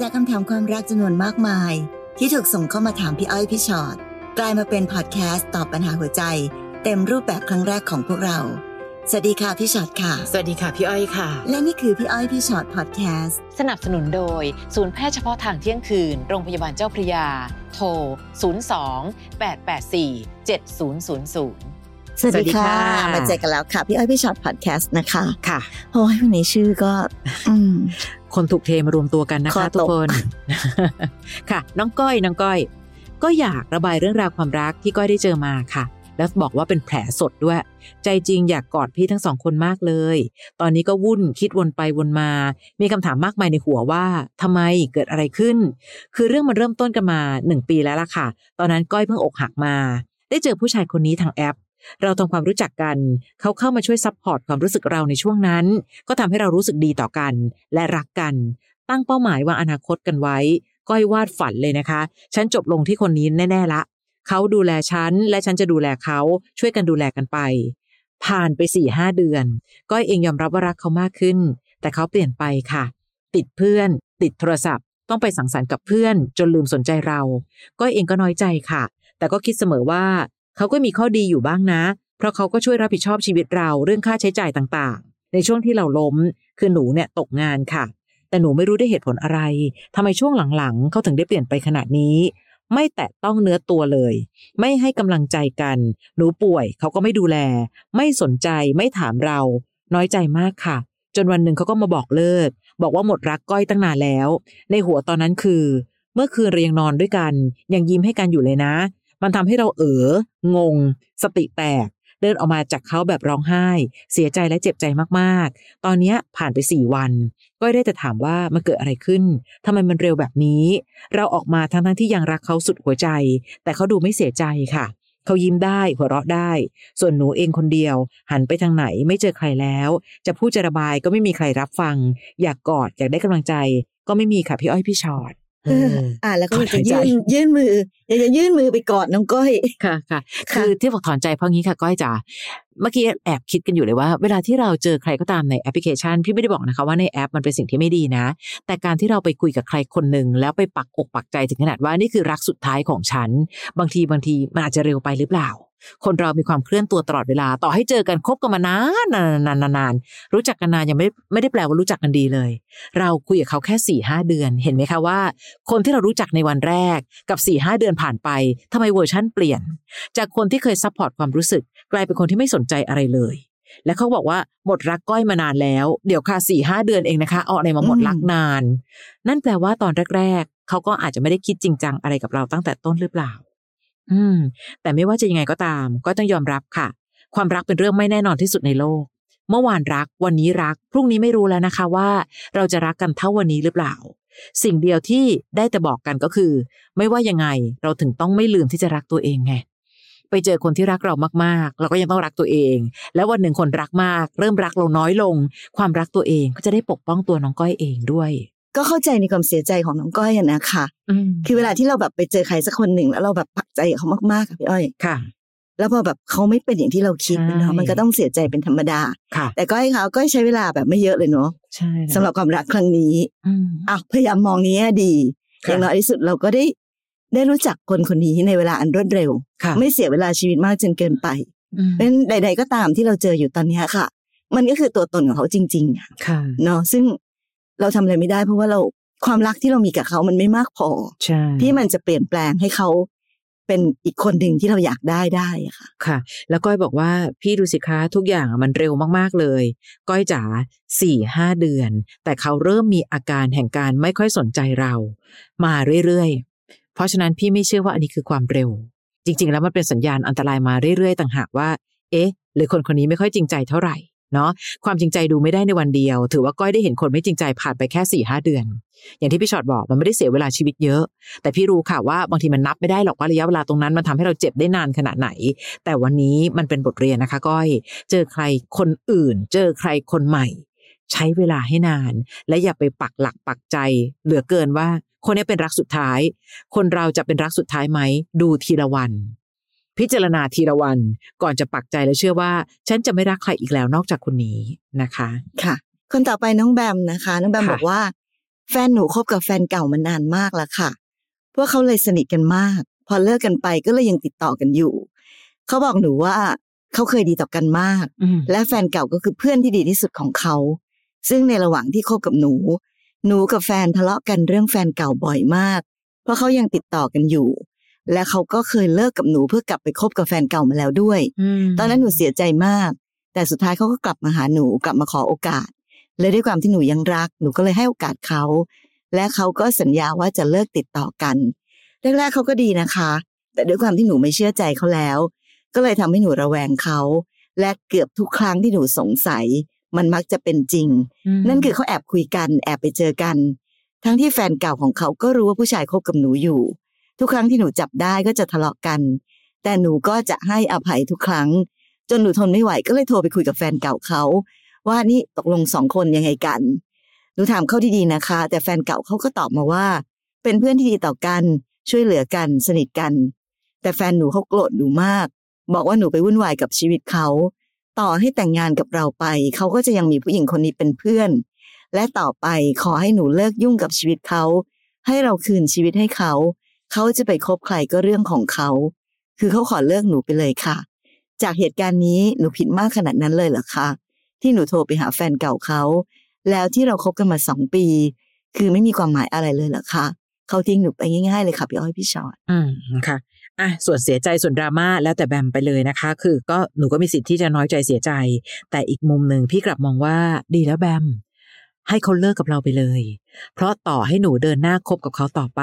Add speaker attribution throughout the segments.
Speaker 1: จากคำถามความรักจำนวนมากมาย ที่ถูกส่งเข้ามาถามพี่อ้อยพี่ชอ็อตกลายมาเป็นพอดแคสต์ตอบปัญหาหัวใจ เต็มรูปแบบครั้งแรกของพวกเรา สวัสดีค่ะพี่ชอ็อตค่ะ
Speaker 2: สวัสดีค่ะพี่อ้อยค่ะ
Speaker 1: และนี่คือพี่อ้อยพี่ชอ็อตพอดแคสต์
Speaker 2: สนับสนุนโดย ศูนย์แพทย์เฉพาะทางเที่ยงคืน โรงพยาบาลเจ้าพระยา โทร 02 884 7000
Speaker 1: สวัสดีค่ะ
Speaker 2: สวัสดีค่ะ
Speaker 1: มาเจอกันแล้วค่ะ พี่อ้อยพี่ชอ็อตพอดแคสต์นะคะ
Speaker 2: ค่ะ
Speaker 1: โอ้ยวันนี้ชื่อก็อืม
Speaker 2: คนถูกเทมารวมตัวกันนะ
Speaker 1: คอ
Speaker 2: คะ
Speaker 1: ตก
Speaker 2: ทุกคน ค่ะ น้องก้อยน้องก้อย ก็อยากระบายเรื่องราวความรักที่ก้อยได้เจอมาค่ะ แล้วบอกว่าเป็นแผลสดด้วย ใจจริงอยากกอดพี่ทั้งสองคนมากเลย ตอนนี้ก็วุ่นคิดวนไปวนมา มีคำถามมากมายในหัวว่าทำไมเกิดอะไรขึ้น คือเรื่องมันเริ่มต้นกันมาหนึ่งปีแล้วล่ะค่ะ ตอนนั้นก้อยเพิ่งอกหักมา ได้เจอผู้ชายคนนี้ทางแอป เราทำความรู้จักกัน เขาเข้ามาช่วย support ความรู้สึกเราในช่วงนั้น ก็ทำให้เรารู้สึกดีต่อกัน และรักกัน ตั้งเป้าหมายวางอนาคตกันไว้ ก้อยวาดฝันเลยนะคะ ฉันจบลงที่คนนี้แน่ ๆละ เขาดูแลฉัน และฉันจะดูแลเขาช่วยกันดูแลกันไป ผ่านไปสี่ห้าเดือน ก้อยเองยอมรับว่ารักเขามากขึ้น แต่เขาเปลี่ยนไปค่ะ ติดเพื่อน ติดโทรศัพท์ ต้องไปสังสรรค์กับเพื่อน จนลืมสนใจเรา ก้อยเองก็น้อยใจค่ะแต่ก็คิดเสมอว่า เขาก็มีข้อดีอยู่บ้างนะ เพราะเขาก็ช่วยรับผิดชอบชีวิตเราเรื่องค่าใช้จ่ายต่างๆ ในช่วงที่เราล้มคือหนูเนี่ยตกงานค่ะ แต่หนูไม่รู้ได้เหตุผลอะไรทำไมช่วงหลังๆ เขาถึงได้เปลี่ยนไปขนาดนี้ ไม่แตะต้องเนื้อตัวเลย ไม่ให้กำลังใจกัน หนูป่วยเขาก็ไม่ดูแล ไม่สนใจไม่ถามเรา น้อยใจมากค่ะ จนวันหนึ่งเขาก็มาบอกเลิก บอกว่าหมดรักก้อยตั้งนานแล้ว ในหัวตอนนั้นคือ เมื่อคืนเรียงนอนด้วยกัน ยังยิ้มให้กันอยู่เลยนะ มันทำให้เราเอองง สติแตก เดินออกมาจากเขาแบบร้องไห้ เสียใจและเจ็บใจมากๆ ตอนนี้ผ่านไปสี่วัน ก็ได้แต่ถามว่ามันเกิดอะไรขึ้นทำไมมันเร็วแบบนี้ เราออกมาทั้งทั้งๆที่ยังรักเขาสุดหัวใจ แต่เขาดูไม่เสียใจค่ะเขายิ้มได้หัวเราะได้ ส่วนหนูเองคนเดียว หันไปทางไหนไม่เจอใครแล้ว จะพูดจะระบายก็ไม่มีใครรับฟัง อยากกอดอยากได้กำลังใจ ก็ไม่มีค่ะพี่อ้อยพี่ชอด
Speaker 1: เออ อ่าแล้วก็อยากจะ
Speaker 2: ถอนหายใจ
Speaker 1: ยื่นยื่นมืออยากจะยื่นมือไปกอดน้องก้อย
Speaker 2: ค่ะค่ะ
Speaker 1: ค่ะ
Speaker 2: คือที่บอกถอนใจเพราะงี้ค่ะก้อยจ๋าเมื่อกี้แอบคิดกันอยู่เลยว่า เวลาที่เราเจอใครก็ตามในแอปพลิเคชัน พี่ไม่ได้บอกนะคะว่าในแอปมันเป็นสิ่งที่ไม่ดีนะ แต่การที่เราไปคุยกับใครคนหนึ่งแล้วไปปักอกปักใจถึงขนาดว่านี่คือรักสุดท้ายของฉัน บางทีบางทีมันอาจจะเร็วไปหรือเปล่า คนเรามีความเคลื่อนตัวตลอดเวลา ต่อให้เจอกันคบกันมานานนานนานนานรู้จักกันนานยังไม่ไม่ได้แปลว่ารู้จักกันดีเลย เราคุยกับเขาแค่สี่ห้าเดือน เห็นไหมคะว่า คนที่เรารู้จักในวันแรกกับสี่ห้าเดือนผ่านไปทำไมเวอร์ชั่นเปลี่ยน จากคนที่เคย support ความรู้สึก กลายเป็นคนที่ไม่สนใจอะไรเลย และเขาบอกว่าหมดรักก้อยมานานแล้ว เดี๋ยวค่ะสี่ห้าเดือนเองนะคะเอาอะไรมาหมดรักนาน นั่นแปลว่าตอนแรก ๆเขาก็อาจจะไม่ได้คิดจริงจังอะไรกับเราตั้งแต่ต้นหรือเปล่า อืม แต่ไม่ว่าจะยังไงก็ตาม ก็ต้องยอมรับค่ะ ความรักเป็นเรื่องไม่แน่นอนที่สุดในโลก เมื่อวานรัก วันนี้รัก พรุ่งนี้ไม่รู้แล้วนะคะว่า เราจะรักกันเท่าวันนี้หรือเปล่า สิ่งเดียวที่ได้แต่บอกกันก็คือ ไม่ว่ายังไงเราถึงต้องไม่ลืมที่จะรักตัวเองไงไปเจอคนที่รักเรามากๆ เราก็ยังต้องรักตัวเอง แล้ววันหนึ่งคนรักมาก เริ่มรักเราน้อยลง ความรักตัวเองก็จะได้ปกป้องตัวน้องก้อยเองด้วย
Speaker 1: ก็เข้าใจในความเสียใจของน้องก้อยอะนะคะ
Speaker 2: อืม
Speaker 1: คือเวลาที่เราแบบไปเจอใครสักคนหนึ่งแล้วเราแบบปักใจกับเขามากๆค่ะพี่อ้อย
Speaker 2: ค่ะ
Speaker 1: แล้วพอแบบเขาไม่เป็นอย่างที่เราคิด
Speaker 2: ใช่
Speaker 1: เนาะมันก็ต้องเสียใจเป็นธรรมดา
Speaker 2: ค่ะ
Speaker 1: แต่ก้อยเขาก้อยใช้เวลาแบบไม่เยอะเลยเนาะ
Speaker 2: ใช่แล้ว
Speaker 1: สำหรับความรักครั้งนี้
Speaker 2: อืม
Speaker 1: อะพยายามมองนี้ให้ดี
Speaker 2: ค่ะ
Speaker 1: อย่างน้อยที่สุดเราก็ได้ได้รู้จักคนคนนี้ในเวลาอันรวดเร็ว
Speaker 2: ค่ะ
Speaker 1: ไม่เสียเวลาชีวิตมากจนเกินไป
Speaker 2: อืม
Speaker 1: เพราะฉะนั้นใด ๆ ก็ตามที่เราเจออยู่ตอนเนี้ยค่ะ มันก็คือตัวตนของเขาจริงๆอะ
Speaker 2: ค่ะ
Speaker 1: เนาะซึ่ง เราทำอะไรไม่ได้ เพราะว่าเราความรักที่เรามีกับเขามันไม่มากพอ
Speaker 2: ใช่
Speaker 1: ที่มันจะเปลี่ยนแปลงให้เขาเป็นอีกคนหนึ่งที่เราอยากได้ได้อะค่ะ
Speaker 2: ค่ะ แล้วก้อยบอกว่าพี่ดูสิคะทุกอย่างอะมันเร็วมากๆเลย ก้อยจ๋าสี่ห้าเดือน แต่เขาเริ่มมีอาการแห่งการไม่ค่อยสนใจเรา มาเรื่อยๆ เพราะฉะนั้นพี่ไม่เชื่อว่าอันนี้คือความเร็ว จริง ๆ แล้วมันเป็นสัญญาณอันตรายมาเรื่อยๆ ต่างหากว่า เอ๊ะ หรือคนคนนี้ไม่ค่อยจริงใจเท่าไหร่ เนาะความจริงใจดูไม่ได้ในวันเดียว ถือว่าก้อยได้เห็นคนไม่จริงใจผ่านไปแค่สี่ห้าเดือน อย่างที่พี่ชอตบอกมันไม่ได้เสียเวลาชีวิตเยอะ แต่พี่รู้ค่ะว่าบางทีมันนับไม่ได้หรอกว่าระยะเวลาตรงนั้นมันทำให้เราเจ็บได้นานขนาดไหน แต่วันนี้มันเป็นบทเรียนนะคะ ก้อย เจอใครคนอื่น เจอใครคนใหม่ ใช้เวลาให้นาน และอย่าไปปักหลักปักใจ เหลือเกินว่าคนนี้เป็นรักสุดท้าย คนเราจะเป็นรักสุดท้ายไหมดูทีละวัน พิจารณาทีละวันก่อนจะปักใจและเชื่อว่า ฉันจะไม่รักใครอีกแล้วนอกจากคนนี้นะคะ
Speaker 1: ค่ะ คนต่อไปน้องแบมนะคะ น้องแบม
Speaker 2: ค่ะ
Speaker 1: บอกว่า แฟนหนูคบกับแฟนเก่ามานานมากแล้วค่ะ พวกเขาเลยสนิทกันมาก พอเลิกกันไปก็เลยยังติดต่อกันอยู่ เขาบอกหนูว่าเขาเคยดีต่อกันมาก
Speaker 2: อืม
Speaker 1: และแฟนเก่าก็คือเพื่อนที่ดีที่สุดของเขา ซึ่งในระหว่างที่คบกับหนู หนูกับแฟนทะเลาะกันเรื่องแฟนเก่าบ่อยมาก เพราะเขายังติดต่อกันอยู่ และเขาก็เคยเลิกกับหนูเพื่อกลับไปคบกับแฟนเก่ามาแล้วด้วย
Speaker 2: ม
Speaker 1: ตอนนั้นหนูเสียใจมาก แต่สุดท้ายเขาก็กลับมาหาหนูกลับมาขอโอกาสและด้วยความที่หนูยังรัก หนูก็เลยให้โอกาสเขา และเขาก็สัญญาว่าจะเลิกติดต่อกันแรกๆเขาก็ดีนะคะ แต่ด้วยความที่หนูไม่เชื่อใจเขาแล้ว ก็เลยทำให้หนูระแวงเขา และเกือบทุกครั้งที่หนูสงสัย มันมักจะเป็นจริง
Speaker 2: ม
Speaker 1: นั่นคือเขาแอบคุยกัน แอบไปเจอกัน ทั้งที่แฟนเก่าของเขาก็รู้ว่าผู้ชายคบกับหนูอยู่ ทุกครั้งที่หนูจับได้ก็จะทะเลาะกัน แต่หนูก็จะให้อภัยทุกครั้ง จนหนูทนไม่ไหวก็เลยโทรไปคุยกับแฟนเก่าเขา ว่านี่ตกลงสองคนยังไงกัน หนูถามเขาดีๆนะคะ แต่แฟนเก่าเขาก็ตอบมาว่า เป็นเพื่อนที่ดีต่อกันช่วยเหลือกันสนิทกัน แต่แฟนหนูเขาโกรธหนูมาก บอกว่าหนูไปวุ่นวายกับชีวิตเขา ต่อให้แต่งงานกับเราไป เขาก็จะยังมีผู้หญิงคนนี้เป็นเพื่อน และต่อไปขอให้หนูเลิกยุ่งกับชีวิตเขา ให้เราคืนชีวิตให้เขา เขาจะไปคบใครก็เรื่องของเขา คือเขาขอเลิกหนูไปเลยค่ะ จากเหตุการณ์นี้หนูผิดมากขนาดนั้นเลยเหรอคะที่หนูโทรไปหาแฟนเก่าเขา แล้วที่เราคบกันมาสองปี คือไม่มีความหมายอะไรเลยเหรอคะเขาทิ้งหนูไปง่ายๆเลยค่ะพี่อ้อยพี่ชอต
Speaker 2: อืมค่ะอะส่วนเสียใจส่วนดราม่าแล้วแต่แบมไปเลยนะคะ คือก็หนูก็มีสิทธิ์ที่จะน้อยใจเสียใจ แต่อีกมุมหนึ่งพี่กลับมองว่าดีแล้วแบม ให้เขาเลิกกับเราไปเลย เพราะต่อให้หนูเดินหน้าคบกับเขาต่อไป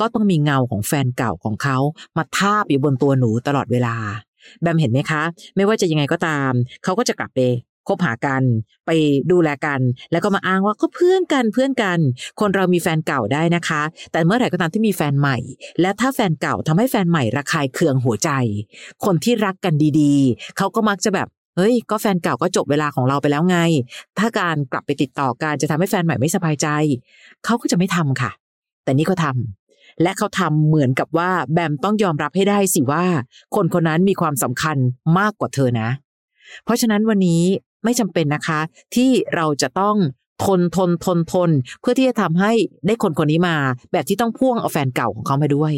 Speaker 2: ก็ต้องมีเงาของแฟนเก่าของเขามาทาบอยู่บนตัวหนูตลอดเวลา แบมเห็นไหมคะ ไม่ว่าจะยังไงก็ตาม เขาก็จะกลับไปคบหากัน ไปดูแลกัน แล้วก็มาอ้างว่าก็เพื่อนกันเพื่อนกัน คนเรามีแฟนเก่าได้นะคะ แต่เมื่อไหร่ก็ตามที่มีแฟนใหม่ และถ้าแฟนเก่าทำให้แฟนใหม่ระคายเคืองหัวใจ คนที่รักกันดีๆ เขาก็มักจะแบบ เฮ้ย ก็แฟนเก่าก็จบเวลาของเราไปแล้วไง ถ้าการกลับไปติดต่อการจะทำให้แฟนใหม่ไม่สบายใจ เขาก็จะไม่ทำค่ะ แต่นี่เขาทำและเขาทำเหมือนกับว่าแบมต้องยอมรับให้ได้สิว่า คนคนนั้นมีความสำคัญมากกว่าเธอนะ เพราะฉะนั้นวันนี้ไม่จำเป็นนะคะ ที่เราจะต้อง ทนทนทนทน เพื่อที่จะทำให้ได้คนคนนี้มา แบบที่ต้องพ่วงเอาแฟนเก่าของเขามาด้วย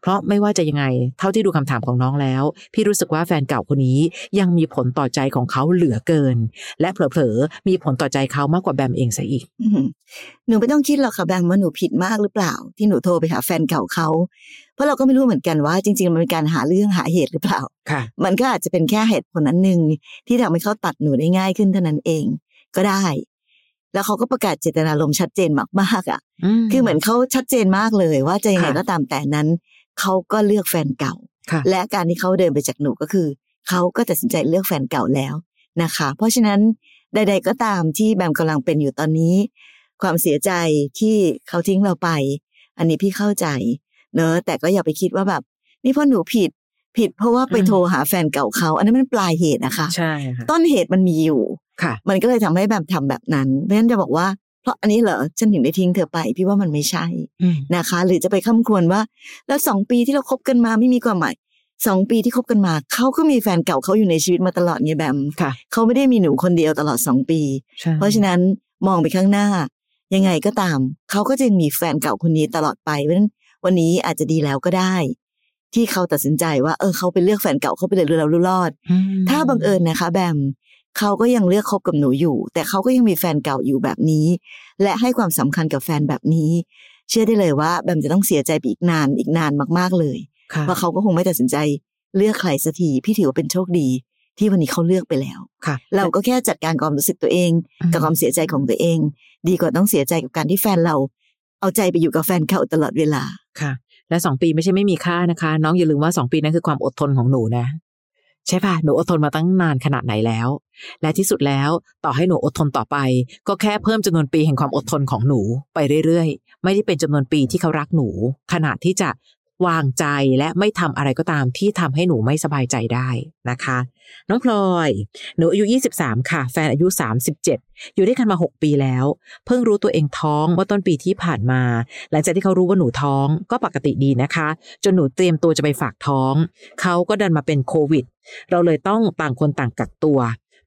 Speaker 2: เพราะไม่ว่าจะยังไง เท่าที่ดูคำถามของน้องแล้ว พี่รู้สึกว่าแฟนเก่าคนนี้ยังมีผลต่อใจของเขาเหลือเกิน และเผลอๆมีผลต่อใจเขามากกว่าแบมเองซะอีก
Speaker 1: อืมหนูไม่ต้องคิดหรอกค่ะแบมว่าหนูผิดมากหรือเปล่า ที่หนูโทรไปหาแฟนเก่าเขาเพราะเราก็ไม่รู้เหมือนกันว่า จริง ๆ มันเป็นการหาเรื่องหาเหตุหรือเปล่า
Speaker 2: ค่ะ
Speaker 1: มันก็อาจจะเป็นแค่เหตุผลนั้นหนึ่งที่ทำให้เขาตัดหนูได้ง่ายขึ้นเท่านั้นเองก็ได้ แล้วเขาก็ประกาศเจตนารมณ์ชัดเจนมากๆอะ คือเหมือนเขาชัดเจนมากเลย ว่าจะยังไง
Speaker 2: ค่ะ
Speaker 1: ก็ตามแต่นั้นเขาก็เลือกแฟนเก่า
Speaker 2: ค่ะ
Speaker 1: และการที่เขาเดินไปจากหนูก็คือเขาก็ตัดสินใจเลือกแฟนเก่าแล้วนะคะ เพราะฉะนั้นใด ๆ ก็ตามที่แบมกำลังเป็นอยู่ตอนนี้ ความเสียใจที่เขาทิ้งเราไป อันนี้พี่เข้าใจ เนอะแต่ก็อย่าไปคิดว่าแบบ นี่เพราะหนูผิดผิดเพราะว่าไป
Speaker 2: อืม
Speaker 1: โทรหาแฟนเก่าเขา อันนั้นมันปลายเหตุนะคะ
Speaker 2: ใช่ค่ะ
Speaker 1: ต้นเหตุมันมีอยู่
Speaker 2: ค่ะ
Speaker 1: มันก็เลยทำให้แบบทำแบบนั้นเพราะฉะนั้นจะบอกว่า เพราะอันนี้เหรอฉันถึงได้ทิ้งเธอไป พี่ว่ามันไม่ใช่
Speaker 2: อืม
Speaker 1: นะคะ หรือจะไปค้ำควรว่า แล้วสองปีที่เราคบกันมาไม่มีความหมายสองปีที่คบกันมาเขาก็มีแฟนเก่าเขาอยู่ในชีวิตมาตลอดไงแบม
Speaker 2: ค่ะ
Speaker 1: เขาไม่ได้มีหนูคนเดียวตลอดสองปี
Speaker 2: ใช่
Speaker 1: เพราะฉะนั้นมองไปข้างหน้า ยังไงก็ตามเขาก็จะยังมีแฟนเก่าคนนี้ตลอดไปเพราะฉะนั้นวันนี้อาจจะดีแล้วก็ได้ ที่เขาตัดสินใจว่า เออเขาไปเลือกแฟนเก่าเขาไปเลยรู้แล้วรู้รอด
Speaker 2: อืม
Speaker 1: ถ้าบังเอิญนะคะ แบม เขาก็ยังเลือกคบกับหนูอยู่ แต่เขาก็ยังมีแฟนเก่าอยู่แบบนี้ และให้ความสำคัญกับแฟนแบบนี้ เชื่อได้เลยว่าแบมจะต้องเสียใจไปอีกนานอีกนานมากๆเลย
Speaker 2: ค่ะ
Speaker 1: ว่าเขาก็คงไม่ตัดสินใจเลือกใครสักทีพี่ถือว่าเป็นโชคดีที่วันนี้เขาเลือกไปแล้ว
Speaker 2: ค่ะ
Speaker 1: เราก็แค่จัดการความรู้สึกตัวเอง
Speaker 2: อืม
Speaker 1: กับความเสียใจของตัวเอง ดีกว่าต้องเสียใจกับการที่แฟนเรา เอาใจไปอยู่กับแฟนเขาตลอดเวลา
Speaker 2: ค่ะ และสองปีไม่ใช่ไม่มีค่านะคะ น้องอย่าลืมว่าสองปีนั้นคือความอดทนของหนูนะ ใช่ป่ะหนูอดทนมาตั้งนานขนาดไหนแล้ว และที่สุดแล้วต่อให้หนูอดทนต่อไป ก็แค่เพิ่มจำนวนปีแห่งความอดทนของหนูไปเรื่อยๆ ไม่ได้เป็นจำนวนปีที่เขารักหนู ขนาดที่จะ วางใจและไม่ทำอะไรก็ตามที่ทำให้หนูไม่สบายใจได้นะคะ น้องพลอย หนูอายุ 23 ค่ะ แฟนอายุ 37 อยู่ด้วยกันมา 6 ปีแล้ว เพิ่งรู้ตัวเองท้องเมื่อต้นปีที่ผ่านมา หลังจากที่เขารู้ว่าหนูท้องก็ปกติดีนะคะ จนหนูเตรียมตัวจะไปฝากท้อง เขาก็ดันมาเป็นโควิด เราเลยต้องต่างคนต่างกักตัว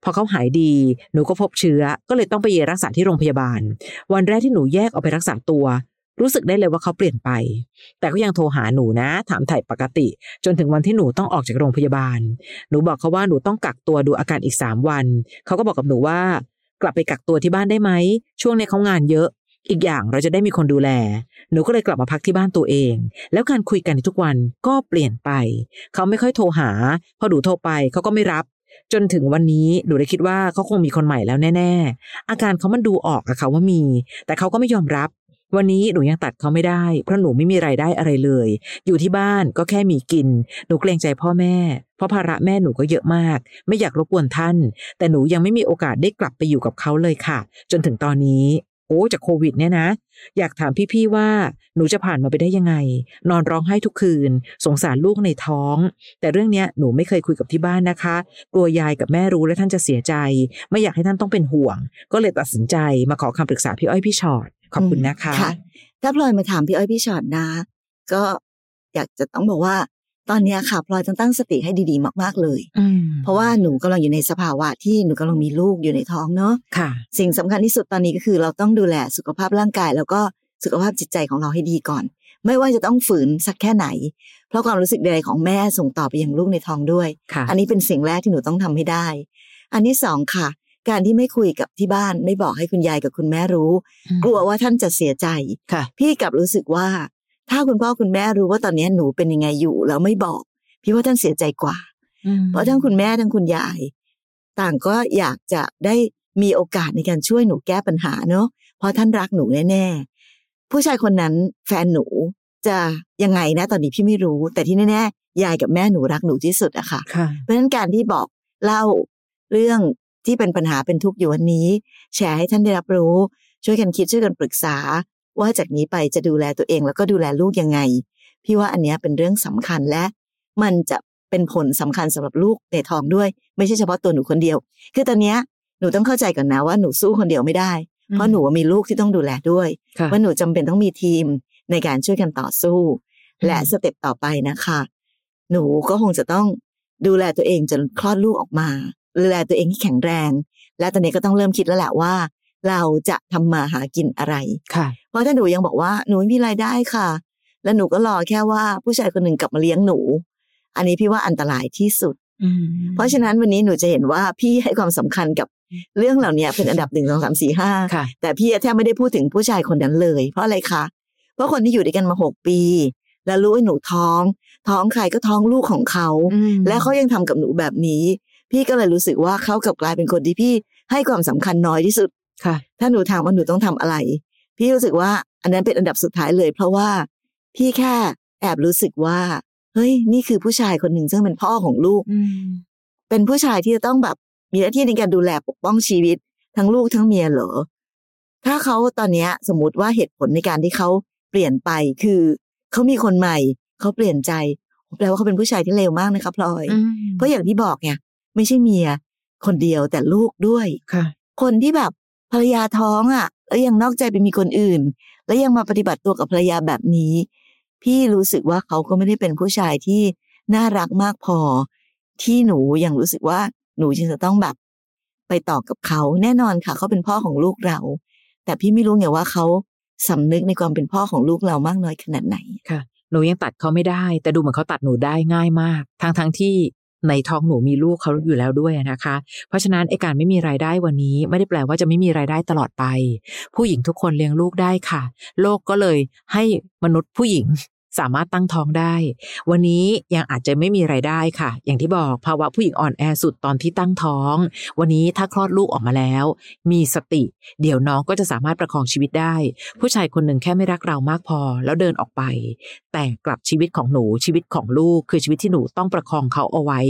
Speaker 2: พอเขาหายดี หนูก็พบเชื้อ ก็เลยต้องไปรักษาที่โรงพยาบาล วันแรกที่หนูแยกออกไปรักษาตัว รู้สึกได้เลยว่าเขาเปลี่ยนไป แต่ก็ยังโทรหาหนูนะ ถามถ่ายปกติ จนถึงวันที่หนูต้องออกจากโรงพยาบาล หนูบอกเขาว่าหนูต้องกักตัวดูอาการอีกสามวัน เขาก็บอกกับหนูว่า กลับไปกักตัวที่บ้านได้ไหม ช่วงนี้เขางานเยอะ อีกอย่างเราจะได้มีคนดูแล หนูก็เลยกลับมาพักที่บ้านตัวเอง แล้วการคุยกันในทุกวันก็เปลี่ยนไป เขาไม่ค่อยโทรหา พอหนูโทรไปเขาก็ไม่รับจนถึงวันนี้หนูได้คิดว่าเขาคงมีคนใหม่แล้วแน่ ๆ อาการเขามันดูออกอะค่ะว่ามี แต่เขาก็ไม่ยอมรับ วันนี้หนูยังตัดเขาไม่ได้ เพราะหนูไม่มีไรายได้อะไรเลย อยู่ที่บ้านก็แค่มีกิน หนูเกรงใจพ่อแม่ เพราะภาระแม่หนูก็เยอะมาก ไม่อยากรบกวนท่าน แต่หนูยังไม่มีโอกาสได้กลับไปอยู่กับเขาเลยค่ะ จนถึงตอนนี้ โอ้จากโควิดเนี่ยนะ อยากถามพี่ๆว่าหนูจะผ่านมาไปได้ยังไง นอนร้องไห้ทุกคืน สงสารลูกในท้อง แต่เรื่องเนี้ยหนูไม่เคยคุยกับที่บ้านนะคะ กลัวยายกับแม่รู้และท่านจะเสียใจ ไม่อยากให้ท่านต้องเป็นห่วง ก็เลยตัดสินใจมาขอคำปรึกษาพี่อ้อยพี่ชอ็อตขอบคุณนะ
Speaker 1: คะ ถ้าพลอยมาถามพี่อ้อยพี่ช็อตนะ ก็อยากจะต้องบอกว่า ตอนเนี้ยค่ะพลอยต้องตั้งสติให้ดีๆ มากๆเลย
Speaker 2: อืม
Speaker 1: เพราะว่าหนูกำลังอยู่ในสภาวะที่หนูกำลังมีลูกอยู่ในท้องเนาะ
Speaker 2: ค่ะ
Speaker 1: สิ่งสำคัญที่สุดตอนนี้ก็คือเราต้องดูแลสุขภาพร่างกาย แล้วก็สุขภาพจิตใจของเราให้ดีก่อน ไม่ว่าจะต้องฝืนสักแค่ไหน เพราะความรู้สึกใดๆของแม่ส่งต่อไปยังลูกในท้องด้วย
Speaker 2: ค่ะ
Speaker 1: อันนี้เป็นสิ่งแรกที่หนูต้องทำให้ได้ อันที่สองค่ะ การที่ไม่คุยกับที่บ้านไม่บอกให้คุณยายกับคุณแม่รู้ กลัวว่าท่านจะเสียใจ
Speaker 2: ค่ะ
Speaker 1: พี่กลับรู้สึกว่า ถ้าคุณพ่อคุณแม่รู้ว่าตอนนี้หนูเป็นยังไงอยู่แล้วไม่บอก พี่ว่าท่านเสียใจกว่า เพราะทั้งคุณแม่ทั้งคุณยาย ต่างก็อยากจะได้มีโอกาสในการช่วยหนูแก้ปัญหาเนาะเพราะท่านรักหนูแน่ๆผู้ชายคนนั้นแฟนหนูจะยังไงนะ ตอนนี้พี่ไม่รู้ แต่ที่แน่ๆยายกับแม่หนูรักหนูที่สุดอะค่ะ
Speaker 2: ค่ะ
Speaker 1: เพราะฉะนั้นการที่บอกเล่าเรื่องที่เป็นปัญหาเป็นทุกข์อยู่วันนี้ แชร์ให้ท่านได้รับรู้ ช่วยกันคิดช่วยกันปรึกษา ว่าจากนี้ไปจะดูแลตัวเองแล้วก็ดูแลลูกยังไง พี่ว่าอันเนี้ยเป็นเรื่องสำคัญและ มันจะเป็นผลสำคัญสำหรับลูกในท้องด้วย ไม่ใช่เฉพาะตัวหนูคนเดียว คือตอนเนี้ยหนูต้องเข้าใจก่อนนะว่าหนูสู้คนเดียวไม่ได้ เพราะหนูมีลูกที่ต้องดูแลด้วย
Speaker 2: ค่ะ
Speaker 1: ว่าหนูจำเป็นต้องมีทีมในการช่วยกันต่อสู้ และสเต็ปต่อไปนะคะ หนูก็คงจะต้องดูแลตัวเองจนคลอดลูกออกมาดูแลตัวเองที่แข็งแรง และตอนนี้ก็ต้องเริ่มคิดแล้วแหละว่า เราจะทำมาหากินอะไร
Speaker 2: ค่ะ
Speaker 1: เพราะถ้าหนูยังบอกว่าหนูไม่มีรายได้ค่ะ แล้วหนูก็รอแค่ว่าผู้ชายคนหนึ่งกลับมาเลี้ยงหนู อันนี้พี่ว่าอันตรายที่สุด
Speaker 2: อืม
Speaker 1: เพราะฉะนั้นวันนี้หนูจะเห็นว่าพี่ให้ความสำคัญกับเรื่องเหล่านี้เป็นอันดับหนึ่งสองสามสี่ห้า
Speaker 2: ค่ะ
Speaker 1: แต่พี่แทบไม่ได้พูดถึงผู้ชายคนนั้นเลย เพราะอะไรคะเพราะคนที่อยู่ด้วยกันมาหกปี แล้วรู้ว่าหนูท้อง ท้องใครก็ท้องลูกของเขา และเขายังทำกับหนูแบบนี้ พี่ก็เลยรู้สึกว่าเขากลับกลายเป็นคนที่พี่ให้ความสำคัญน้อยที่สุด
Speaker 2: ค่ะ
Speaker 1: ถ้าหนูถามว่าหนูต้องทำอะไร พี่รู้สึกว่าอันนั้นเป็นอันดับสุดท้ายเลย เพราะว่าพี่แค่แอบรู้สึกว่า เฮ้ย นี่คือผู้ชายคนหนึ่งซึ่งเป็นพ่อของลูก
Speaker 2: อืม
Speaker 1: เป็นผู้ชายที่จะต้องแบบมีหน้าที่ในการดูแลปกป้องชีวิต ทั้งลูกทั้งเมียเหรอ ถ้าเขาตอนเนี้ยสมมติว่าเหตุผลในการที่เขาเปลี่ยนไปคือเขามีคนใหม่ เขาเปลี่ยนใจแปลว่าเขาเป็นผู้ชายที่เลวมากนะคะพลอย
Speaker 2: อืม
Speaker 1: เพราะอย่างที่บอกไงไม่ใช่เมีย คนเดียวแต่ลูกด้วย
Speaker 2: ค่ะ
Speaker 1: คนที่แบบ ภรรยาท้องอะ แล้วยังนอกใจไปมีคนอื่น แล้วยังมาปฏิบัติตัวกับภรรยาแบบนี้ พี่รู้สึกว่าเขาก็ไม่ได้เป็นผู้ชายที่น่ารักมากพอ ที่หนูยังรู้สึกว่าหนูจึงจะต้องแบบ ไปต่อกับเขาแน่นอนค่ะ เขาเป็นพ่อของลูกเรา แต่พี่ไม่รู้ไงว่าเขาสำนึกในความเป็นพ่อของลูกเรามากน้อยขนาดไหน
Speaker 2: ค่ะหนูยังตัดเขาไม่ได้ แต่ดูเหมือนเขาตัดหนูได้ง่ายมาก ทั้งทั้งที่ ในท้องหนูมีลูกเขาอยู่แล้วด้วยนะคะ เพราะฉะนั้นไอการไม่มีรายได้วันนี้ไม่ได้แปลว่าจะไม่มีรายได้ตลอดไป ผู้หญิงทุกคนเลี้ยงลูกได้ค่ะ โลกก็เลยให้มนุษย์ผู้หญิง สามารถตั้งท้องได้ วันนี้ยังอาจจะไม่มีรายได้ค่ะ อย่างที่บอกภาวะผู้หญิงอ่อนแอสุดตอนที่ตั้งท้อง วันนี้ถ้าคลอดลูกออกมาแล้ว มีสติ เดี๋ยวน้องก็จะสามารถประคองชีวิตได้ ผู้ชายคนหนึ่งแค่ไม่รักเรามากพอแล้วเดินออกไป แต่กลับชีวิตของหนูชีวิตของลูกคือชีวิตที่หนูต้องประคองเขาเอาไว้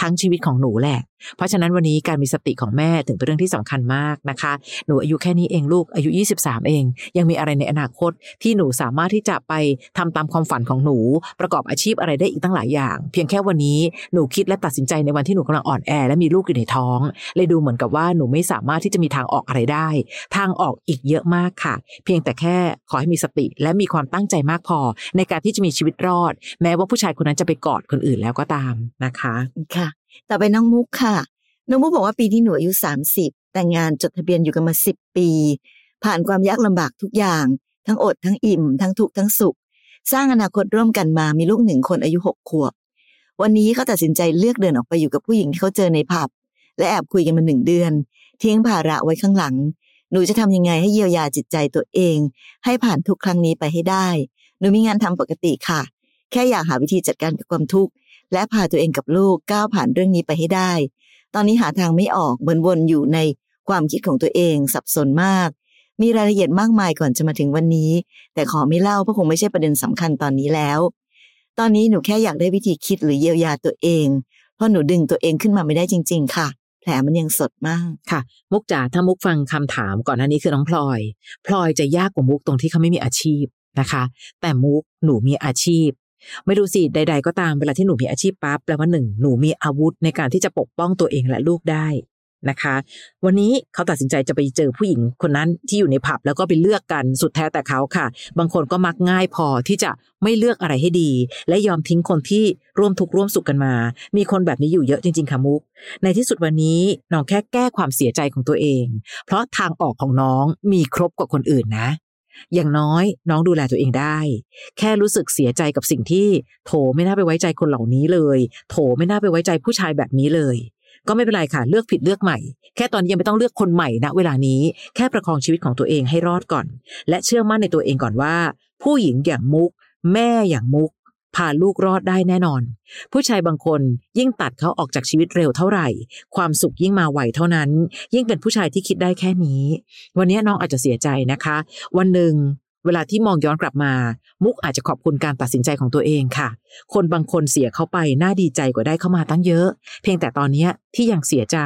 Speaker 2: ทั้งชีวิตของหนูแหละ เพราะฉะนั้นวันนี้การมีสติของแม่ถึงเป็นเรื่องที่สำคัญมากนะคะ หนูอายุแค่นี้เองลูกอายุ 23 เอง ยังมีอะไรในอนาคตที่หนูสามารถที่จะไปทำตามความฝันของหนู ประกอบอาชีพอะไรได้อีกตั้งหลายอย่าง เพียงแค่วันนี้หนูคิดและตัดสินใจในวันที่หนูกำลังอ่อนแอ และมีลูกอยู่ในท้องเลยดูเหมือนกับว่าหนูไม่สามารถที่จะมีทางออกอะไรได้ ทางออกอีกเยอะมากค่ะ เพียงแต่แค่ขอให้มีสติและมีความตั้งใจมากพอ ในการที่จะมีชีวิตรอด แม้ว่าผู้ชายคนนั้นจะไปกอดคนอื่นแล้วก็ตามนะคะ
Speaker 1: ค่ะ ต่อไปน้องมุกค่ะ น้องมุกบอกว่าปีที่หนูอายุสามสิบแต่งงานจดทะเบียนอยู่กันมาสิบปี ผ่านความยากลำบากทุกอย่าง ทั้งอดทั้งอิ่ม ทั้งทุกข์ทั้งสุข สร้างอนาคตร่วมกันมามีลูกหนึ่งคนอายุหกขวบ วันนี้เขาตัดสินใจเลือกเดินออกไปอยู่กับผู้หญิงที่เขาเจอในผับ และแอบคุยกันมาหนึ่งเดือนทิ้งภาระไว้ข้างหลัง หนูจะทำยังไงให้เยียวยาจิตใจตัวเอง ให้ผ่านทุกครั้งนี้ไปให้ได้ หนูมีงานทำปกติค่ะ แค่อยากหาวิธีจัดการกับความทุกข์ และพาตัวเองกับลูกก้าวผ่านเรื่องนี้ไปให้ได้ ตอนนี้หาทางไม่ออกเหมือนวนอยู่ในความคิดของตัวเองสับสนมาก มีรายละเอียดมากมายก่อนจะมาถึงวันนี้ แต่ขอไม่เล่าเพราะคงไม่ใช่ประเด็นสำคัญตอนนี้แล้ว ตอนนี้หนูแค่อยากได้วิธีคิดหรือเยียวยาตัวเอง เพราะหนูดึงตัวเองขึ้นมาไม่ได้จริง ๆ ค่ะ แผลมันยังสดมาก
Speaker 2: ค่ะ มุกจ๋าถ้ามุกฟังคำถามก่อนหน้านี้คือน้องพลอย พลอยจะยากกว่ามุกตรงที่เขาไม่มีอาชีพนะคะ แต่มุกหนูมีอาชีพ ไม่รู้สิใด ๆ ก็ตามเวลาที่หนูมีอาชีพปั๊บแปลว่าหนึ่งหนูมีอาวุธในการที่จะปกป้องตัวเองและลูกได้นะคะ วันนี้เขาตัดสินใจจะไปเจอผู้หญิงคนนั้นที่อยู่ในผับแล้วก็ไปเลือกกันสุดแท้แต่เขาค่ะ บางคนก็มักง่ายพอที่จะไม่เลือกอะไรให้ดี และยอมทิ้งคนที่ร่วมทุกข์ร่วมสุขกันมา มีคนแบบนี้อยู่เยอะจริงๆค่ะมุก ในที่สุดวันนี้น้องแค่แก้ความเสียใจของตัวเอง เพราะทางออกของน้องมีครบกว่าคนอื่นนะ อย่างน้อยน้องดูแลตัวเองได้ แค่รู้สึกเสียใจกับสิ่งที่โถไม่น่าไปไว้ใจคนเหล่านี้เลย โถไม่น่าไปไว้ใจผู้ชายแบบนี้เลย ก็ไม่เป็นไรค่ะ เลือกผิดเลือกใหม่ แค่ตอนนี้ยังไม่ต้องเลือกคนใหม่ณเวลานี้แค่ประคองชีวิตของตัวเองให้รอดก่อน และเชื่อมั่นในตัวเองก่อนว่า ผู้หญิงอย่างมุก แม่อย่างมุก พาลูกรอดได้แน่นอน ผู้ชายบางคนยิ่งตัดเขาออกจากชีวิตเร็วเท่าไหร่ ความสุขยิ่งมาไวเท่านั้น ยิ่งเป็นผู้ชายที่คิดได้แค่นี้ วันนี้น้องอาจจะเสียใจนะคะ วันหนึ่งเวลาที่มองย้อนกลับมา มุกอาจจะขอบคุณการตัดสินใจของตัวเองค่ะ คนบางคนเสียเขาไปน่าดีใจกว่าได้เข้ามาตั้งเยอะ เพียงแต่ตอนนี้ที่ยังเสียใจ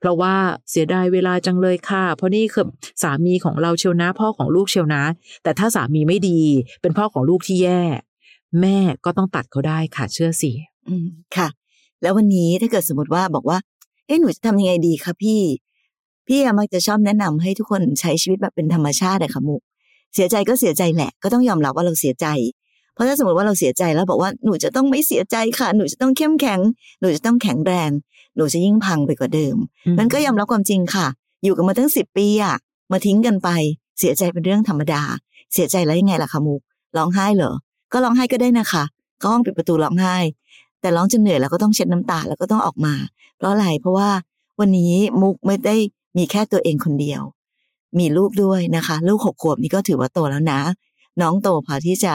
Speaker 2: เพราะว่าเสียดายเวลาจังเลยค่ะ เพราะนี่คือสามีของเราเชียวนะพ่อของลูกเชียวนะ แต่ถ้าสามีไม่ดี เป็นพ่อของลูกที่แย่ แม่ก็ต้องตัดเขาได้ค่ะเชื่อสิ
Speaker 1: อืมค่ะ แล้ววันนี้ถ้าเกิดสมมติว่าบอกว่าเอ๊ะหนูจะทำยังไงดีคะพี่ พี่อะมักจะชอบแนะนำให้ทุกคนใช้ชีวิตแบบเป็นธรรมชาติอะค่ะมุกเสียใจก็เสียใจแหละ ก็ต้องยอมรับว่าเราเสียใจ เพราะถ้าสมมติว่าเราเสียใจแล้วบอกว่าหนูจะต้องไม่เสียใจค่ะ หนูจะต้องเข้มแข็ง หนูจะต้องแข็งแรง หนูจะยิ่งพังไปกว่าเดิมมันก็ยอมรับความจริงค่ะ อยู่กันมาตั้งสิบปีอะมาทิ้งกันไป เสียใจเป็นเรื่องธรรมดา เสียใจแล้วยังไงล่ะคะมุกร้องไห้เหรอ ก็ร้องไห้ก็ได้นะคะก็ห้องปิดประตูร้องไห้ แต่ร้องจนเหนื่อยแล้วก็ต้องเช็ดน้ำตาแล้วก็ต้องออกมา เพราะอะไรเพราะว่าวันนี้มุกไม่ได้มีแค่ตัวเองคนเดียว มีลูกด้วยนะคะ ลูกหกขวบนี่ก็ถือว่าโตแล้วนะ น้องโตพอที่จะ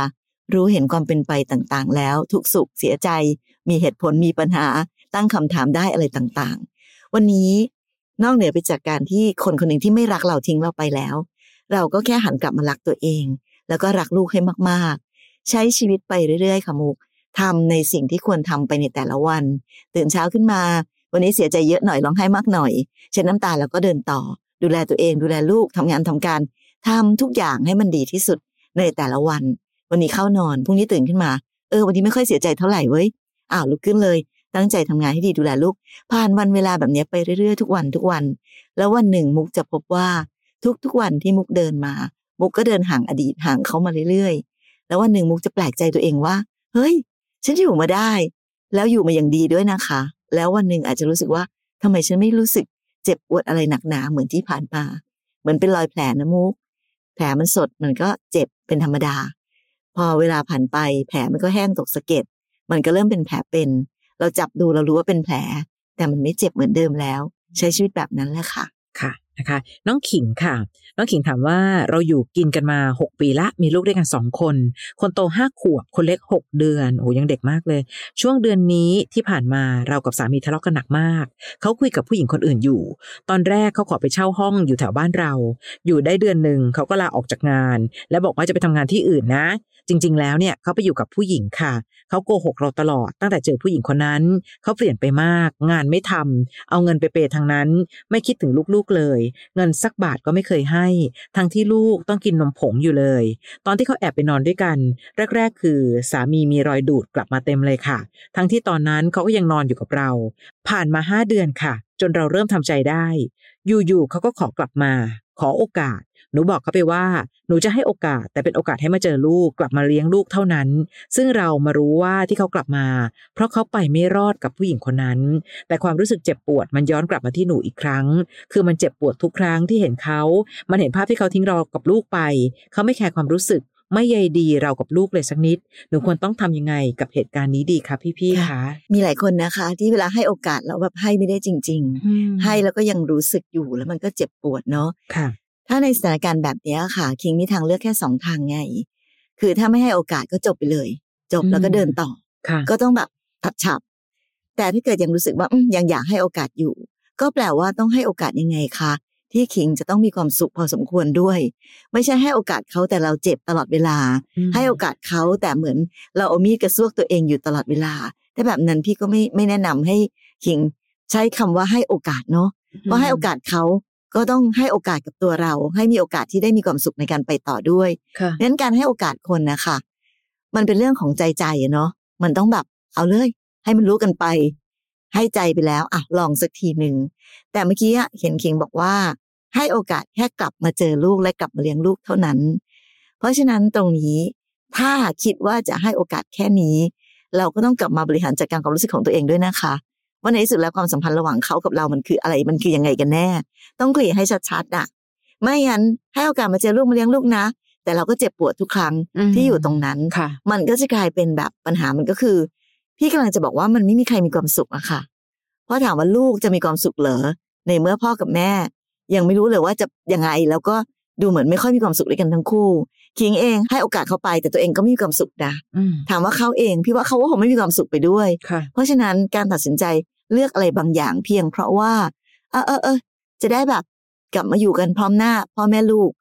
Speaker 1: รู้เห็นความเป็นไปต่างๆ แล้ว ทุกสุขเสียใจ มีเหตุผลมีปัญหาตั้งคำถามได้อะไรต่างๆ วันนี้นอกเหนือไปจากการที่คนคนหนึ่งที่ไม่รักเราทิ้งเราไปแล้ว เราก็แค่หันกลับมารักตัวเอง แล้วก็รักลูกให้มากๆ ใช้ชีวิตไปเรื่อยๆค่ะมุกทำในสิ่งที่ควรทำไปในแต่ละวัน ตื่นเช้าขึ้นมา วันนี้เสียใจเยอะหน่อยร้องไห้มากหน่อยเช็ดน้ำตาแล้วก็เดินต่อ ดูแลตัวเองดูแลลูกทำงานทำการทำทุกอย่างให้มันดีที่สุดในแต่ละวัน วันนี้เข้านอนพรุ่งนี้ตื่นขึ้นมา เออ วันนี้ไม่ค่อยเสียใจเท่าไหร่เว้ยอ้าวลุกขึ้นเลย ตั้งใจทำงานให้ดีดูแลลูก ผ่านวันเวลาแบบนี้ไปเรื่อยๆทุกวันทุกวัน แล้ววันหนึ่งมุกจะพบว่าทุกๆวันที่มุกเดินมา มุกก็เดินห่างอดีตห่างเขามาเรื่อยๆ แล้ววันหนึ่งมุกจะแปลกใจตัวเองว่า เฮ้ย ฉันอยู่มาได้ แล้วอยู่มาอย่างดีด้วยนะคะ แล้ววันหนึ่งอาจจะรู้สึกว่าทำไมฉันไม่รู้สึกเจ็บปวดอะไรหนักหนาเหมือนที่ผ่านมา เหมือนเป็นรอยแผลนะมุก แผลมันสดมันก็เจ็บเป็นธรรมดา พอเวลาผ่านไป แผลมันก็แห้งตกสะเก็ด มันก็เริ่มเป็นแผลเป็น เราจับดูเรารู้ว่าเป็นแผล แต่มันไม่เจ็บเหมือนเดิมแล้ว ใช้ชีวิตแบบนั้นแหละค่ะ
Speaker 2: ค่ะ นะคะ น้องขิงค่ะ น้องขิงถามว่าเราอยู่กินกันมา 6 ปีละมีลูกด้วยกันสองคน คนโตห้าขวบคนเล็ก 6 เดือนโอ้ยังเด็กมากเลย ช่วงเดือนนี้ที่ผ่านมาเรากับสามีทะเลาะกันหนักมาก เขาคุยกับผู้หญิงคนอื่นอยู่ ตอนแรกเขาขอไปเช่าห้องอยู่แถวบ้านเรา อยู่ได้เดือนหนึ่งเขาก็ลาออกจากงาน แล้วบอกว่าจะไปทำงานที่อื่นนะ จริง ๆ แล้วเนี่ยเขาไปอยู่กับผู้หญิงค่ะ เขาโกหกเราตลอด ตั้งแต่เจอผู้หญิงคนนั้น เขาเปลี่ยนไปมาก งานไม่ทำเอาเงินไปเปย์ทางนั้น ไม่คิดถึงลูกๆเลย เงินสักบาทก็ไม่เคยให้ ทั้งที่ลูกต้องกินนมผงอยู่เลย ตอนที่เขาแอบไปนอนด้วยกัน แรก ๆ คือ สามีมีรอยดูดกลับมาเต็มเลยค่ะ ทั้งที่ตอนนั้นเขาก็ยังนอนอยู่กับเรา ผ่านมาห้าเดือนค่ะ จนเราเริ่มทำใจได้ อยู่ๆเขาก็ขอกลับมา ขอโอกาส หนูบอกเขาไปว่าหนูจะให้โอกาสแต่เป็นโอกาสให้มาเจอลูกกลับมาเลี้ยงลูกเท่านั้น ซึ่งเรามารู้ว่าที่เขากลับมา เพราะเขาไปไม่รอดกับผู้หญิงคนนั้น แต่ความรู้สึกเจ็บปวดมันย้อนกลับมาที่หนูอีกครั้ง คือมันเจ็บปวดทุกครั้งที่เห็นเขา มันเห็นภาพที่เขาทิ้งเรากับลูกไป เขาไม่แคร์ความรู้สึกไม่ใยดีเรากับลูกเลยสักนิด หนูควรต้องทำยังไงกับเหตุการณ์นี้ดีคะพี่ๆคะ
Speaker 1: มีหลายคนนะคะ ที่เวลาให้โอกาสแล้วแบบให้ไม่ได้จริง
Speaker 2: อืม
Speaker 1: ๆให้แล้วก็ยังรู้สึกอยู่แล้วมันก็เจ็บปวดเนาะ
Speaker 2: ค่ะ
Speaker 1: ถ้าในสถานการณ์แบบเนี้ยค่ะ คิงมีทางเลือกแค่สองทางไง คือถ้าไม่ให้โอกาสก็จบไปเลย จบแล้วก็
Speaker 2: อืม
Speaker 1: เดินต่อ
Speaker 2: ค่ะ
Speaker 1: ก็ต้องแบบตัดฉับ แต่ถ้าเกิดยังรู้สึกว่าอืมยังอยากให้โอกาสอยู่ ก็แปลว่าต้องให้โอกาสยังไงคะที่คิงจะต้องมีความสุขพอสมควรด้วย ไม่ใช่ให้โอกาสเขาแต่เราเจ็บตลอดเวลา
Speaker 2: อืม
Speaker 1: ให้โอกาสเขาแต่เหมือนเราเอามีดกระซวกตัวเองอยู่ตลอดเวลาแต่แบบนั้นพี่ก็ไม่ไม่แนะนำให้คิงใช้คำว่าให้โอกาสเนาะเพราะให้โอกาสเขา ก็ต้องให้โอกาสกับตัวเรา ให้มีโอกาสที่ได้มีความสุขในการไปต่อด้วย
Speaker 2: ค่ะ
Speaker 1: เพราะฉะนั้นการให้โอกาสคนนะคะมันเป็นเรื่องของใจใจอะเนาะมันต้องแบบเอาเลย ให้มันรู้กันไป ให้ใจไปแล้วอะลองสักทีหนึ่งแต่เมื่อกี้อะเห็นคิงบอกว่า ให้โอกาสแค่กลับมาเจอลูกและกลับมาเลี้ยงลูกเท่านั้น เพราะฉะนั้นตรงนี้ถ้าคิดว่าจะให้โอกาสแค่นี้ เราก็ต้องกลับมาบริหารจัดการความรู้สึกของตัวเองด้วยนะคะ ว่าในที่สุดแล้วความสัมพันธ์ระหว่างเขากับเรามันคืออะไรมันคือยังไงกันแน่ ต้องคุยให้ชัดๆอะ ไม่งั้นให้โอกาสมาเจอลูกมาเลี้ยงลูกนะ แต่เราก็เจ็บปวดทุกครั้ง
Speaker 2: อืม
Speaker 1: ที่อยู่ตรงนั้น
Speaker 2: ค่ะ
Speaker 1: มันก็จะกลายเป็นแบบปัญหามันก็คือ พี่กำลังจะบอกว่ามันไม่มีใครมีความสุขอะค่ะ เพราะถามว่าลูกจะมีความสุขเหรอในเมื่อพ่อกับแม่ ยังไม่รู้เลยว่าจะยังไงแล้วก็ดูเหมือนไม่ค่อยมีความสุขด้วยกันทั้งคู่ คิงเองให้โอกาสเขาไป แต่ตัวเองก็ไม่มีความสุขนะ
Speaker 2: อืม
Speaker 1: ถามว่าเขาเอง พี่ว่าเขาก็คงไม่มีความสุขไปด้วย
Speaker 2: ค่ะ
Speaker 1: เพราะฉะนั้นการตัดสินใจ เลือกอะไรบางอย่างเพียงเพราะว่า เออเออเออจะได้แบบกลับมาอยู่กันพร้อมหน้าพ่อแม่ลูก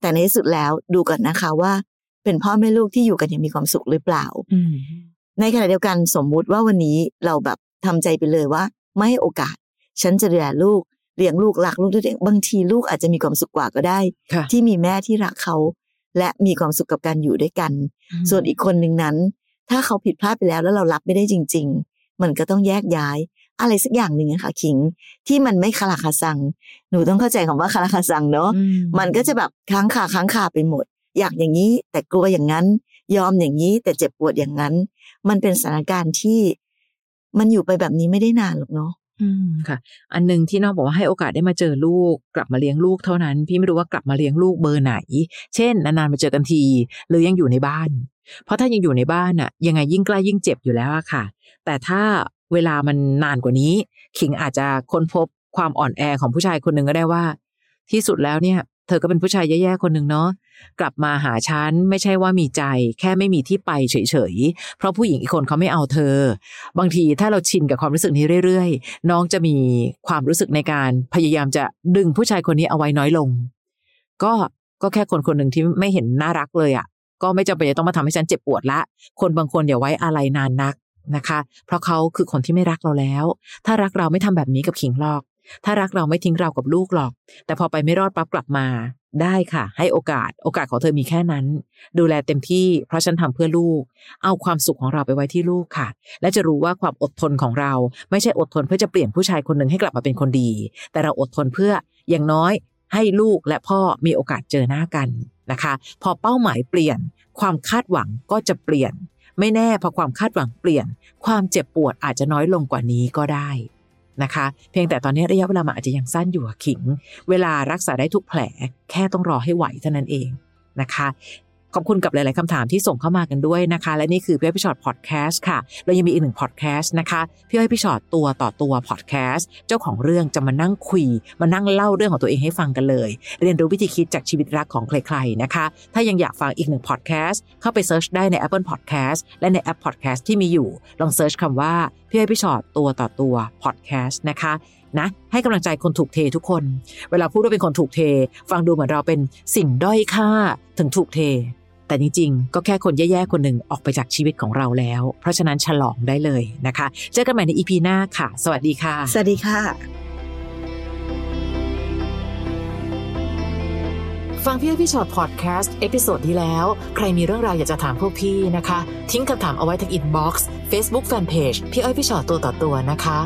Speaker 1: แต่ในที่สุดแล้วดูก่อนนะคะว่า เป็นพ่อแม่ลูกที่อยู่กันอย่างมีความสุขหรือเปล่า
Speaker 2: อืม
Speaker 1: ในขณะเดียวกันสมมุติว่าวันนี้เราแบบทำใจไปเลยว่า ไม่ให้โอกาส ฉันจะดูแลลูกเลี้ยงลูกรักลูกด้วยตัวเองบางทีลูกอาจจะมีความสุขกว่าก็ได้
Speaker 2: ค่ะ
Speaker 1: ที่มีแม่ที่รักเขา และมีความสุขกับการอยู่ด้วยกัน ส่วนอีกคนหนึ่งนั้น ถ้าเขาผิดพลาดไปแล้วแล้วเรารับไม่ได้จริง ๆ มันก็ต้องแยกย้าย อะไรสักอย่างหนึ่งอะค่ะคิง ที่มันไม่คาราคาซัง หนูต้องเข้าใจคำว่าคาราคาซังเนาะ
Speaker 2: อื
Speaker 1: มันก็จะแบบค้างคาค้างคาไปหมด อยากอย่างนี้แต่กลัวอย่างนั้น ยอมอย่างนี้แต่เจ็บปวดอย่างนั้น มันเป็นสถานการณ์ที่มันอยู่ไปแบบนี้ไม่ได้นานหรอกเนาะ
Speaker 2: อืมค่ะ อันหนึ่งที่น้องบอกว่าให้โอกาสได้มาเจอลูก กลับมาเลี้ยงลูกเท่านั้น พี่ไม่รู้ว่ากลับมาเลี้ยงลูกเบอร์ไหน เช่นนานๆมาเจอกันที หรือยังอยู่ในบ้าน เพราะถ้ายังอยู่ในบ้านอะยังไงยิ่งใกล้ยิ่งเจ็บอยู่แล้วอะค่ะ แต่ถ้า เวลามันนานกว่านี้ ขิงอาจจะค้นพบความอ่อนแอของผู้ชายคนหนึ่งก็ได้ว่า ที่สุดแล้วเนี่ย เธอก็เป็นผู้ชายแย่ๆคนหนึ่งเนาะกลับมาหาฉันไม่ใช่ว่ามีใจ แค่ไม่มีที่ไปเฉยๆ เพราะผู้หญิงอีกคนเขาไม่เอาเธอ บางทีถ้าเราชินกับความรู้สึกนี้เรื่อยๆ น้องจะมีความรู้สึกในการพยายามจะดึงผู้ชายคนนี้เอาไว้น้อยลง ก็ก็แค่คนคนหนึ่งที่ไม่เห็นน่ารักเลยอะ่ะ ก็ไม่จำเป็นจะต้องมาทำให้ฉันเจ็บปวดละ คนบางคนอย่าไว้อะไรนานนัก นะคะ เพราะเขาคือคนที่ไม่รักเราแล้ว ถ้ารักเราไม่ทำแบบนี้กับขิงหรอก ถ้ารักเราไม่ทิ้งเรากับลูกหรอก แต่พอไปไม่รอดปั๊บกลับมา ได้ค่ะ ให้โอกาส โอกาสของเธอมีแค่นั้น ดูแลเต็มที่ เพราะฉันทำเพื่อลูก เอาความสุขของเราไปไว้ที่ลูกค่ะ และจะรู้ว่าความอดทนของเรา ไม่ใช่อดทนเพื่อจะเปลี่ยนผู้ชายคนหนึ่งให้กลับมาเป็นคนดี แต่เราอดทนเพื่ออย่างน้อยให้ลูกและพ่อมีโอกาสเจอหน้ากันนะคะ พอเป้าหมายเปลี่ยน ความคาดหวังก็จะเปลี่ยน ไม่แน่พอความคาดหวังเปลี่ยน ความเจ็บปวดอาจจะน้อยลงกว่านี้ก็ได้นะคะ เพียงแต่ตอนนี้ระยะเวลามันอาจจะยังสั้นอยู่ขิง เวลารักษาได้ทุกแผล แค่ต้องรอให้ไหวเท่านั้นเองนะคะ ขอบคุณกับหลาย ๆคำถามที่ส่งเข้ามากันด้วยนะคะ และนี่คือพี่อ้อยพี่ชอตพอดแคสต์ค่ะ เรายังมีอีกหนึ่งพอดแคสต์นะคะ พี่อ้อยพี่ชอตตัวต่อตัวพอดแคสต์เจ้าของเรื่องจะมานั่งคุย มานั่งเล่าเรื่องของตัวเองให้ฟังกันเลย เรียนรู้วิธีคิดจากชีวิตรักของใคร ๆ นะคะ ถ้ายังอยากฟังอีกหนึ่งพอดแคสต์เข้าไป search ได้ใน Apple Podcast และในแอปพอดแคสต์ที่มีอยู่ ลอง search คำว่าพี่อ้อยพี่ฉอดตัวต่อตัวพอดแคสต์นะคะนะให้กำลังใจคนถูกเททุกคน เวลาพูดว่าเป็นคนถูกเท ฟังดูเหมือนเราเป็นสิ่งด้อยค่าถึงถูกเท แต่จริงๆ ก็แค่คนแย่ๆ คนหนึ่งออกไปจากชีวิตของเราแล้ว เพราะฉะนั้นฉลองได้เลยนะคะ เจอกันใหม่ใน EP หน้าค่ะ สวัสดีค่ะ
Speaker 1: สวัสดีค่ะ
Speaker 2: ฟังพี่อ้อยพี่ฉอดพอดแคสต์ episode ที่แล้ว ใครมีเรื่องราวอยากจะถามพวกพี่นะคะ ทิ้งคำถามเอาไว้ที่ inbox Facebook fanpage พี่อ้อยพี่ฉอดตัวต่อตัวนะคะ